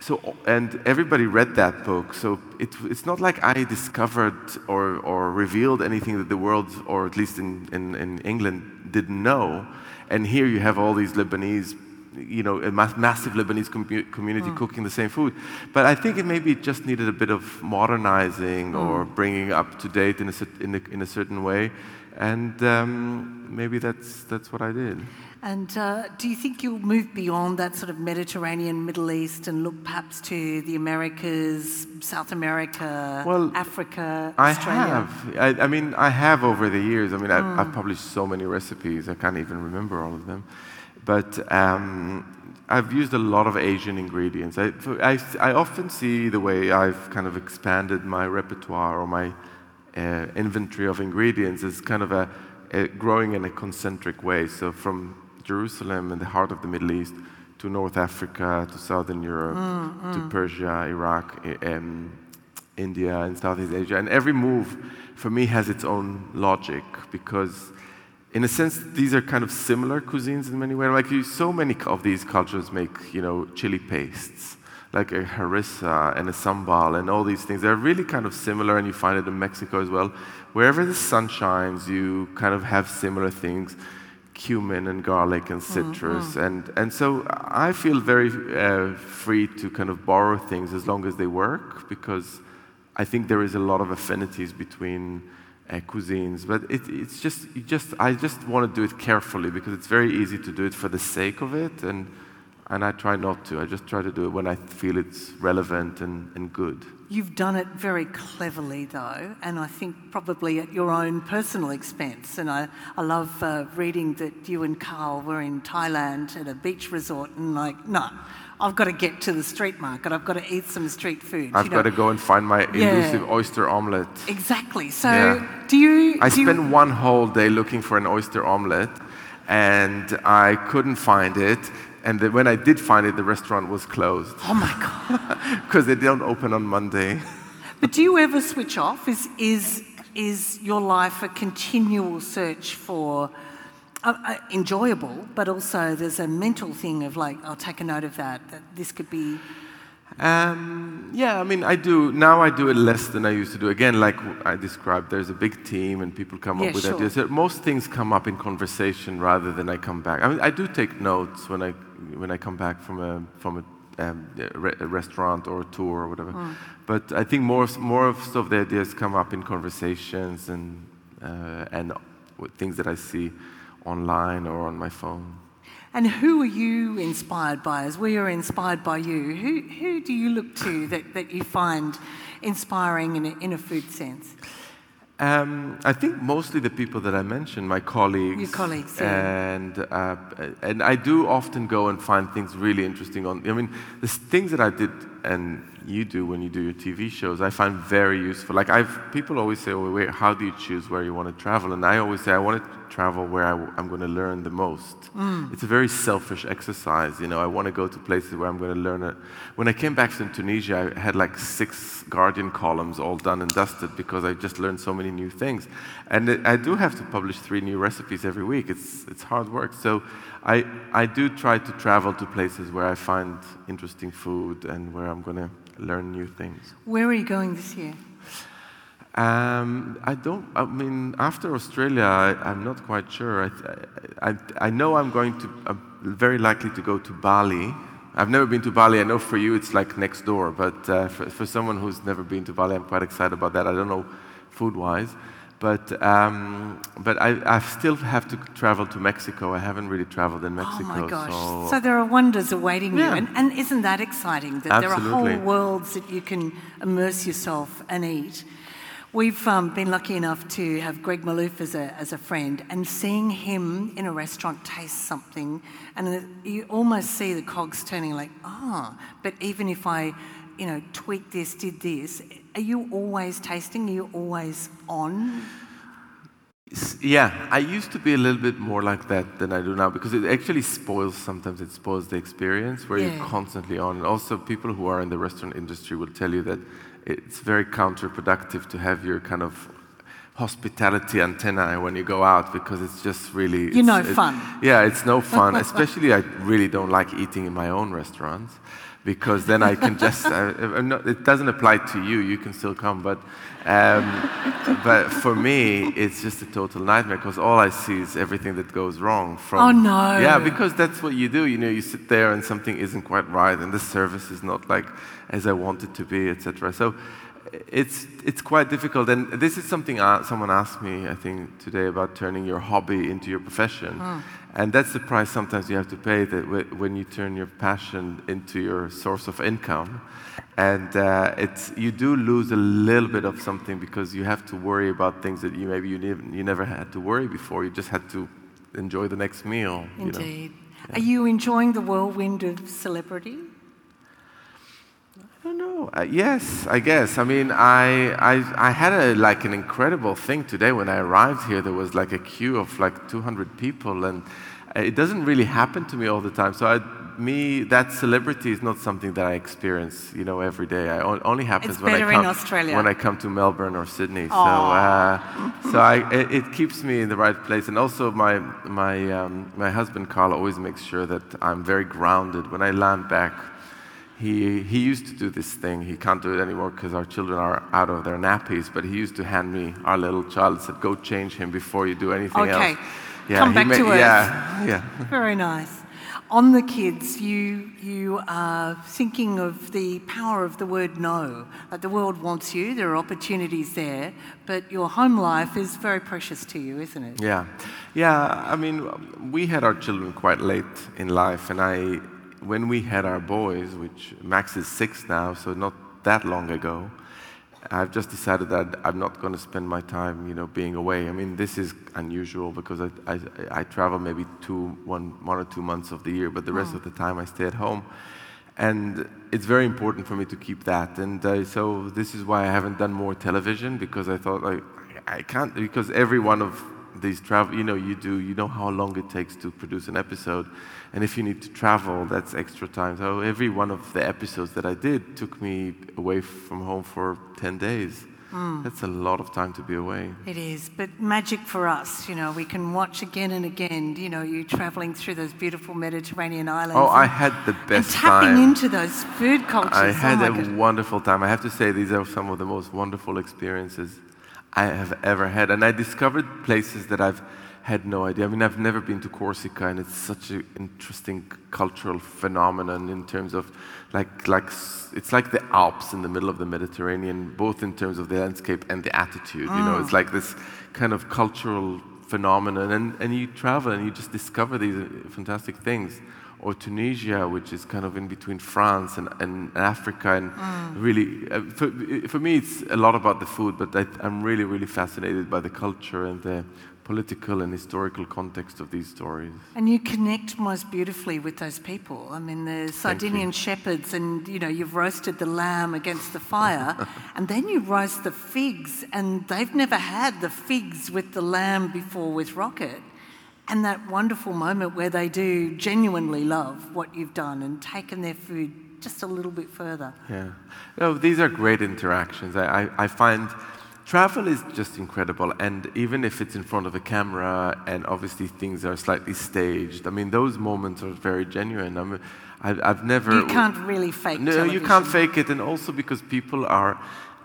So, and everybody read that book. So it, it's not like I discovered or, or revealed anything that the world, or at least in, in, in England, didn't know. And here you have all these Lebanese you know, a massive Lebanese com community mm. cooking the same food. But I think it maybe just needed a bit of modernizing mm. or bringing up to date in a, in a, in a certain way. And um, maybe that's, that's what I did. And uh, do you think you'll move beyond that sort of Mediterranean, Middle East, and look perhaps to the Americas, South America, well, Africa, I have. I, I, mean, I have over the years. I mean, mm. I've, I've published so many recipes, I can't even remember all of them. But um, I've used a lot of Asian ingredients. I, I, I, often see the way I've kind of expanded my repertoire or my uh, inventory of ingredients as kind of a, a, growing in a concentric way. So from Jerusalem in the heart of the Middle East to North Africa to Southern Europe mm, mm. to Persia, Iraq, um, India, and Southeast Asia. And every move for me has its own logic because in a sense, these are kind of similar cuisines in many ways. Like you, so many of these cultures make, you know, chili pastes, like a harissa and a sambal and all these things. They're really kind of similar, and you find it in Mexico as well. Wherever the sun shines, you kind of have similar things, cumin and garlic and mm-hmm. citrus, mm-hmm. and and so I feel very uh, free to kind of borrow things as long as they work because I think there is a lot of affinities between uh, cuisines. But it, it's just, just, I just want to do it carefully because it's very easy to do it for the sake of it, and, and I try not to. I just try to do it when I feel it's relevant and, and good. You've done it very cleverly, though, and I think probably at your own personal expense. And I, I love uh, reading that you and Karl were in Thailand at a beach resort, and like, no, I've got to get to the street market. I've got to eat some street food. I've got to go and find my yeah. elusive oyster omelette. Exactly. So, yeah. do you? I do spent you... one whole day looking for an oyster omelette, and I couldn't find it. And the, when I did find it, the restaurant was closed. Oh my god! Because they don't open on Monday. But do you ever switch off? Is is is your life a continual search for? Uh, uh, enjoyable, but also there's a mental thing of like, I'll take a note of that, that this could be. Um, yeah, I mean, I do, now I do it less than I used to do. Again, like I described, there's a big team and people come yeah, up with sure. ideas. Most things come up in conversation rather than I come back. I mean, I do take notes when I, when I come back from a, from a, um, a, re- a restaurant or a tour or whatever. Mm. But I think more, more of the ideas come up in conversations and, uh, and things that I see online or on my phone. And who are you inspired by as we are inspired by you? Who, who do you look to that, that you find inspiring in a, in a food sense? Um, I think mostly the people that I mentioned, my colleagues. Your colleagues, yeah. And, uh, and I do often go and find things really interesting on. I mean, the things that I did and you do when you do your TV shows, I find very useful. Like I've people always say, "Oh, wait, how do you choose where you want to travel?" And I always say, "I want to travel where I, am going to learn the most." Mm. It's a very selfish exercise, you know. I want to go to places where I'm going to learn it. When I came back from Tunisia, I had like six Guardian columns all done and dusted because I just learned so many new things. And it, I do have to publish three new recipes every week. It's it's hard work. So I I do try to travel to places where I find interesting food and where I'm going to learn new things. Where are you going this year? Um, I don't. I mean, after Australia, I, am not quite sure. I, I, I, know I'm going to. I'm very likely to go to Bali. I've never been to Bali. I know for you it's like next door, but uh, for, for someone who's never been to Bali, I'm quite excited about that. I don't know food-wise. But, um, but I, I, still have to travel to Mexico. I haven't really traveled in Mexico. Oh my gosh. So, so there are wonders awaiting Yeah. you. And, and isn't that exciting that there are whole worlds that you can immerse yourself and eat? We've um, been lucky enough to have Greg Malouf as a, as a friend, and seeing him in a restaurant taste something, and it- you almost see the cogs turning like, ah, but even if I, you know, tweak this, did this, are you always tasting? Are you always on? Yeah, I used to be a little bit more like that than I do now because it actually spoils sometimes it spoils the experience where Yeah. you're constantly on. Also, people who are in the restaurant industry will tell you that it's very counterproductive to have your kind of hospitality antennae when you go out because it's just really you know it- fun. Yeah, it's no fun. Especially, I really don't like eating in my own restaurants because then I can just. I, I'm not, it doesn't apply to you. You can still come, but um, but for me, it's just a total nightmare because all I see is everything that goes wrong. From Oh, no. Yeah, because that's what you do. You know, you sit there and something isn't quite right, and the service is not like as I want it to be, etc. So. It's it's quite difficult, and this is something uh, someone asked me, I think, today about turning your hobby into your profession, and that's the price sometimes you have to pay that wh- when you turn your passion into your source of income, and uh, it's you do lose a little bit of something because you have to worry about things that you maybe you, nev- you never had to worry before. You just had to enjoy the next meal. you know. Indeed. Are you enjoying the whirlwind of celebrity? I don't know. Uh, yes, I guess. I mean, I, I, I had a, like an incredible thing today when I arrived here. There was like a queue of like 200 people, and it doesn't really happen to me all the time. So, I, me, that celebrity is not something that I experience, you know, every day. I on, only happens when I come when I come to Melbourne or Sydney. So, uh, so I, it, it keeps me in the right place. And also, my my um, my husband Karl always makes sure that I'm very grounded when I land back. He, he used to do this thing. He can't do it anymore because our children are out of their nappies. But he used to hand me our little child. And said, "Go change him before you do anything else. Okay. else." Come back ma- to earth. Yeah, yeah. Very nice. On the kids, you, you are thinking of the power of the word no. Like the world wants you, there are opportunities there, but your home life is very precious to you, isn't it? Yeah, yeah. I mean, we had our children quite late in life, and I, when we had our boys, which Max is six now, so not that long ago, I've just decided that I'm not going to spend my time, you know, being away. I mean, this is unusual because I, I, I travel maybe two, one, one or two months of the year, but the rest of the time I stay at home. And it's very important for me to keep that. And uh, so this is why I haven't done more television because I thought like I can't because every one of these travel, you know, you do, you know how long it takes to produce an episode, and if you need to travel, that's extra time. So every one of the episodes that I did took me away from home for ten days. Hmm. That's a lot of time to be away. It is, but magic for us, you know, we can watch again and again, you know, you travelling through those beautiful Mediterranean islands. Oh, I had the best and tapping time. into those food cultures. I oh had my a God. wonderful time. I have to say, these are some of the most wonderful experiences I have ever had. And I discovered places that I've had no idea. I mean, I've never been to Corsica, and it's such an interesting cultural phenomenon in terms of, like, like it's like the Alps in the middle of the Mediterranean, both in terms of the landscape and the attitude. You know, it's like this kind of cultural phenomenon, and, and you travel and you just discover these uh, fantastic things or Tunisia, which is kind of in between France and, and Africa. And really, uh, for, for me, it's a lot about the food, but I, I'm really, really fascinated by the culture and the political and historical context of these stories. And you connect most beautifully with those people. I mean, the. Sardinian shepherds, and you know, you've roasted the lamb against the fire, and then you roast the figs, and they've never had the figs with the lamb before with Rocket. And that wonderful moment where they do genuinely love what you've done and taken their food just a little bit further. Yeah. No, these are great interactions. I, I, I find travel is just incredible. And even if it's in front of a camera and obviously things are slightly staged, I mean, those moments are very genuine. I mean, I, I've never. You can't really fake No, you can't fake it. And also because people are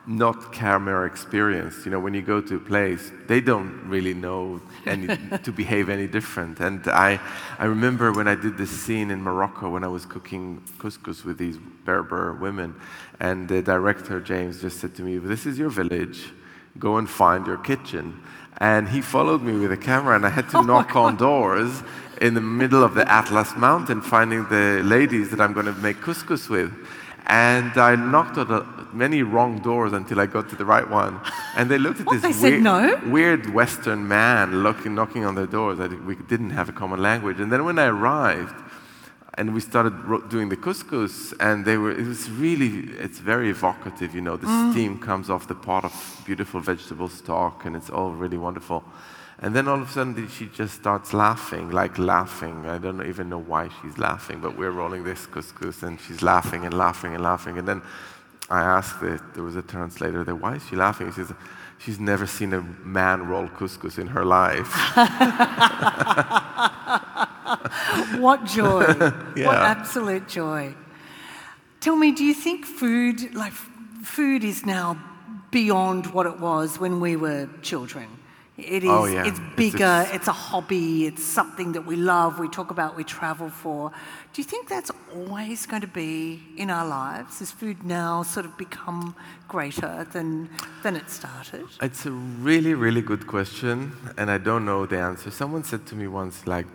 not camera experienced. You know, when you go to a place, they don't really know any, to behave any different. And I, I remember when I did this scene in Morocco when I was cooking couscous with these Berber women, and the director, James, just said to me, This is your village. go and find your kitchen. And he followed me with a camera, and I had to oh knock on doors in the middle of the Atlas Mountain, finding the ladies that I'm going to make couscous with. And I knocked on many wrong doors until I got to the right one. And they looked at what, this weird, no? weird, Western man looking, knocking on their doors. we didn't have a common language. And then when I arrived, and we started doing the couscous, and they were, it was really, it's very evocative, you know. The mm. steam comes off the pot of beautiful vegetable stock, and it's all really wonderful. And then all of a sudden, she just starts laughing, like laughing. I don't even know why she's laughing, but we're rolling this couscous, and she's laughing and laughing and laughing. And then I asked, the, there was a translator there, why is she laughing? She says, she's never seen a man roll couscous in her life. what joy. yeah. What absolute joy. Tell me, do you think food, like food is now beyond what it was when we were children? It is, oh, yeah. it's bigger, it's, it's, a hobby, it's something that we love, we talk about, we travel for. Do you think that's always going to be in our lives? Has food now sort of become greater than, than it started? It's a really, really good question, and I don't know the answer. Someone said to me once, like,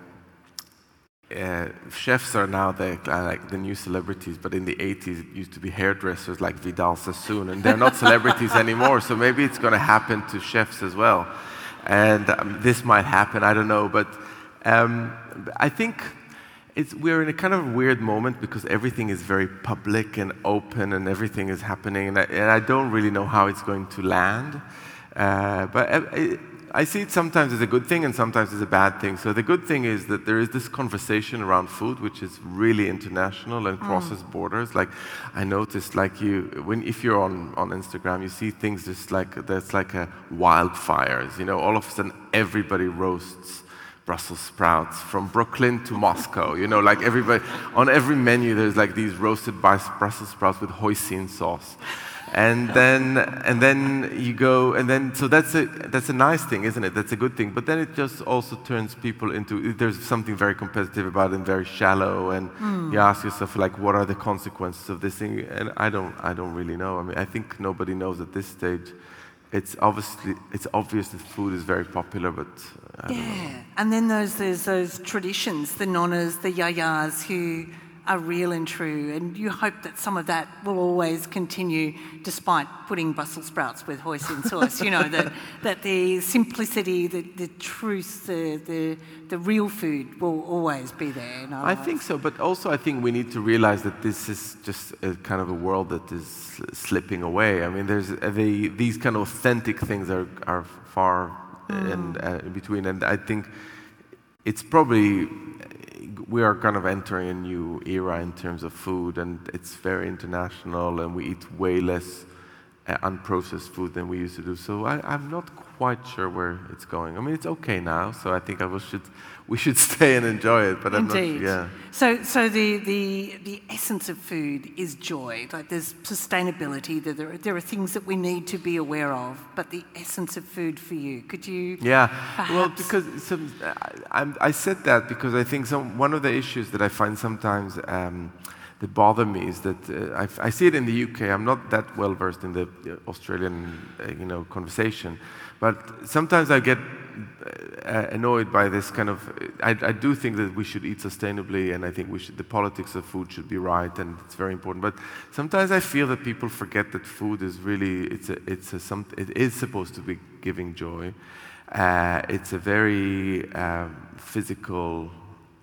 uh, chefs are now the, uh, like the new celebrities, but in the 80s it used to be hairdressers like Vidal Sassoon, and they're not celebrities anymore. So maybe it's going to happen to chefs as well and um, this might happen, I don't know. But um, I think we're in a kind of weird moment because everything is very public and open and everything is happening, and I, and I don't really know how it's going to land. Uh, but uh, I see it sometimes as a good thing and sometimes as a bad thing. So the good thing is that there is this conversation around food, which is really international and crosses mm. borders. Like I noticed, like you, when if you're on, on Instagram, you see things just like that's like a wildfires. You know, all of a sudden everybody roasts. Brussels sprouts from Brooklyn to Moscow. You know, like everybody on every menu, there's like these roasted Brussels sprouts with hoisin sauce and then and then you go and then so that's a that's a nice thing isn't it? That's a good thing. But then it just also turns people into there's something very competitive about it and very shallow. And mm. you ask yourself like what are the consequences of this thing? And i don't i don't really know. I mean i think nobody knows at this stage. It's obviously it's obvious that food is very popular but yeah. And then there's there's those traditions the nonnas the yayas who are real and true. And you hope that some of that will always continue despite putting Brussels sprouts with hoisin sauce. you know, that, that the simplicity, the, the truth, the, the, the real food will always be there. I lives. think so, but also I think we need to realize that this is just a kind of a world that is slipping away. I mean, there's the, these kind of authentic things are, are far mm. uh, in between, and I think it's probably we are kind of entering a new era in terms of food, and it's very international, and we eat way less uh, unprocessed food than we used to do. So I, am not quite sure where it's going. I mean, it's okay now, so I think I should, we should stay and enjoy it. But Indeed. Not, yeah. So, so the, the, the essence of food is joy. Like there's sustainability. There, there, there are things that we need to be aware of. But the essence of food for you, could you? Yeah. Well, because some, I, I, said that because I think some, one of the issues that I find sometimes. Um, that bother me is that uh, I, I, see it in the UK. I'm not that well versed in the uh, Australian, uh, you know, conversation, but sometimes I get uh, annoyed by this kind of. I, I, do think that we should eat sustainably, and I think should, the politics of food should be right, and it's very important. But sometimes I feel that people forget that food is really it's a, it's a some, it is supposed to be giving joy. Uh, it's a very um, physical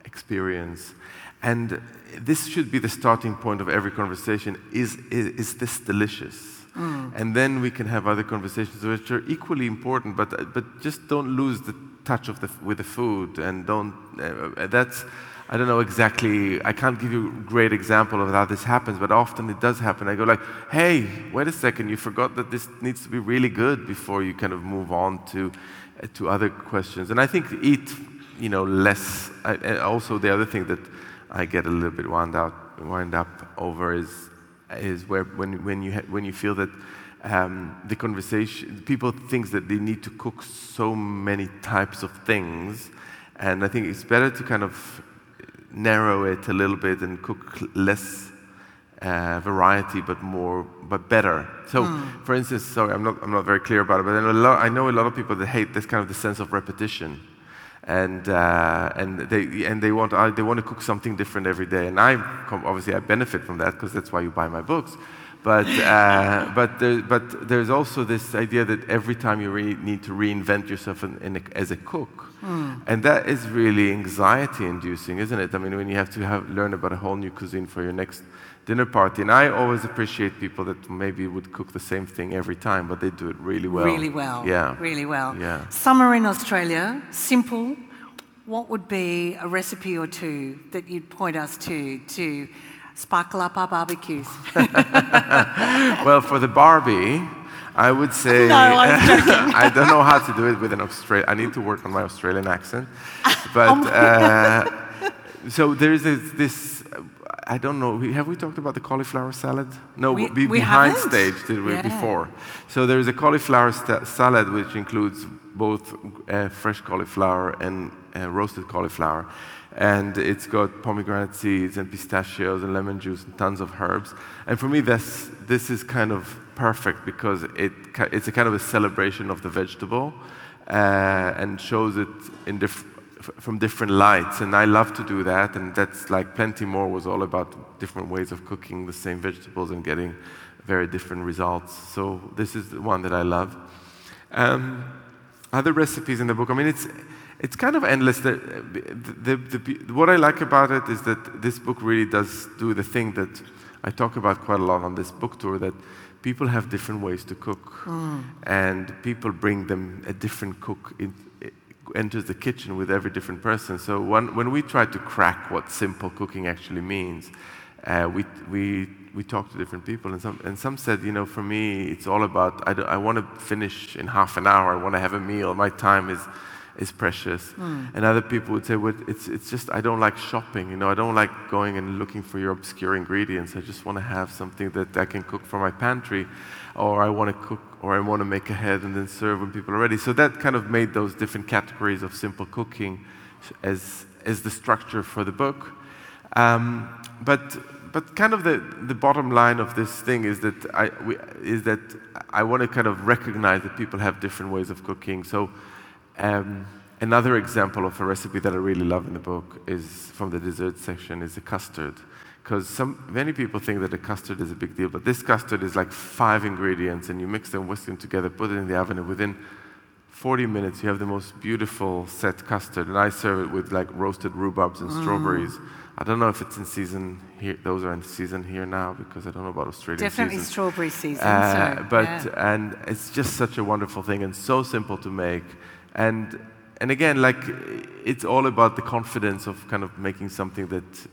experience and this should be the starting point of every conversation is, is, is this delicious? Mm. And then we can have other conversations which are equally important, but, but just don't lose the touch of the, with the food. And don't, uh, that's, I don't know exactly, I can't give you a great example of how this happens, but often it does happen. I go like, hey, wait a second, you forgot that this needs to be really good before you kind of move on to, uh, to other questions. And I think eat, you know, less. I, also, the other thing that I get a little bit wound out, wind up over is is where when when you when you feel that um, the conversation people think that they need to cook so many types of things, and I think it's better to kind of narrow it a little bit and cook less uh, variety, but more, but better. So, Hmm. for instance, sorry, I'm not, I'm not very clear about it, but I know, a lot, I know a lot of people that hate this kind of the sense of repetition, and uh, and they and they want uh, they want to cook something different every day, and I obviously I benefit from that because that's why you buy my books. But uh, but there, but there's also this idea that every time you re- need to reinvent yourself in, in a, as a cook, and that is really anxiety-inducing, isn't it? I mean, when you have to have, learn about a whole new cuisine for your next dinner party, and I always appreciate people that maybe would cook the same thing every time, but they do it really well. Really well. Yeah. Really well. Yeah. Summer in Australia, simple. What would be a recipe or two that you'd point us to to sparkle up our barbecues? Well, for the Barbie, I would say No. I don't know how to do it with an Australian. I need to work on my Australian accent. Oh But uh, so there's this, this. I don't know. Have we talked about the cauliflower salad? No, We- we behind haven't. stage did we Yeah. before. So there is a cauliflower salad which includes both uh, fresh cauliflower and uh, roasted cauliflower. And it's got pomegranate seeds and pistachios and lemon juice and tons of herbs. And for me, this, this is kind of perfect because it, it's a kind of a celebration of the vegetable uh, and shows it in diff- f- from different lights. And I love to do that. And that's like Plenty More was all about different ways of cooking the same vegetables and getting very different results. So this is the one that I love. Um, other recipes in the book. I mean, it's it's kind of endless. The, the, the, the, what I like about it is that this book really does do the thing that I talk about quite a lot on this book tour. That people have different ways to cook, and people bring them a different cook in, enters the kitchen with every different person. So when, when we try to crack what simple cooking actually means, uh, we, we, we talked to different people, and some, and some said, you know, for me, it's all about, I, I want to finish in half an hour, I want to have a meal, my time is, is precious. And other people would say, well, it's, it's just, I don't like shopping, you know, I don't like going and looking for your obscure ingredients. I just want to have something that I can cook for my pantry, or I want to cook, or I want to make ahead and then serve when people are ready. So that kind of made those different categories of simple cooking as, as the structure for the book. Um, but but kind of the, the bottom line of this thing is that I we, is that I want to kind of recognize that people have different ways of cooking. So um, another example of a recipe that I really love in the book is from the dessert section is a custard. Because some many people think that a custard is a big deal, but this custard is like five ingredients, and you mix them, whisk them together, put it in the oven, and within 40 minutes, you have the most beautiful set custard, and I serve it with like roasted rhubarbs and strawberries. I don't know if it's in season here; those are in season here now because I don't know about Australian Definitely seasons. strawberry season. Uh, so, but yeah. and it's just such a wonderful thing and so simple to make, and and again, like it's all about the confidence of kind of making something that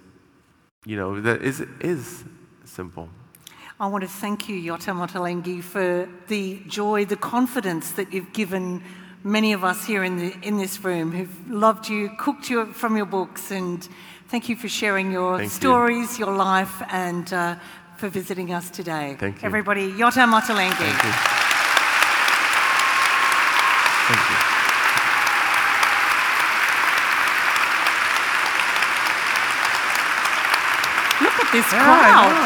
you know that is is simple. I want to thank you, Yotam Ottolenghi, for the joy, the confidence that you've given many of us here in, the, in this room who've loved you, cooked you from your books, and thank you for sharing your Thank you. stories, your life, and uh, for visiting us today. Thank you. Everybody, Yotam Ottolenghi. Thank you. Thank you. Look at this Yeah, crowd.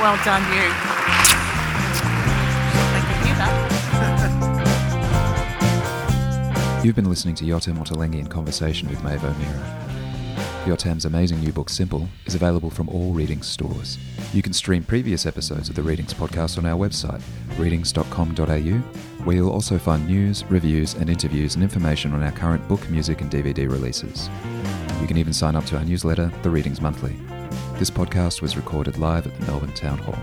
Well done, you. They can hear that. You've been listening to Yotam Ottolenghi in conversation with Maeve O'Meara. Yotam's amazing new book, Simple, is available from all Readings stores. You can stream previous episodes of the Readings podcast on our website, readings.com.au, where you'll also find news, reviews, and interviews and information on our current book, music, and DVD releases. You can even sign up to our newsletter, The Readings Monthly. This podcast was recorded live at the Melbourne Town Hall.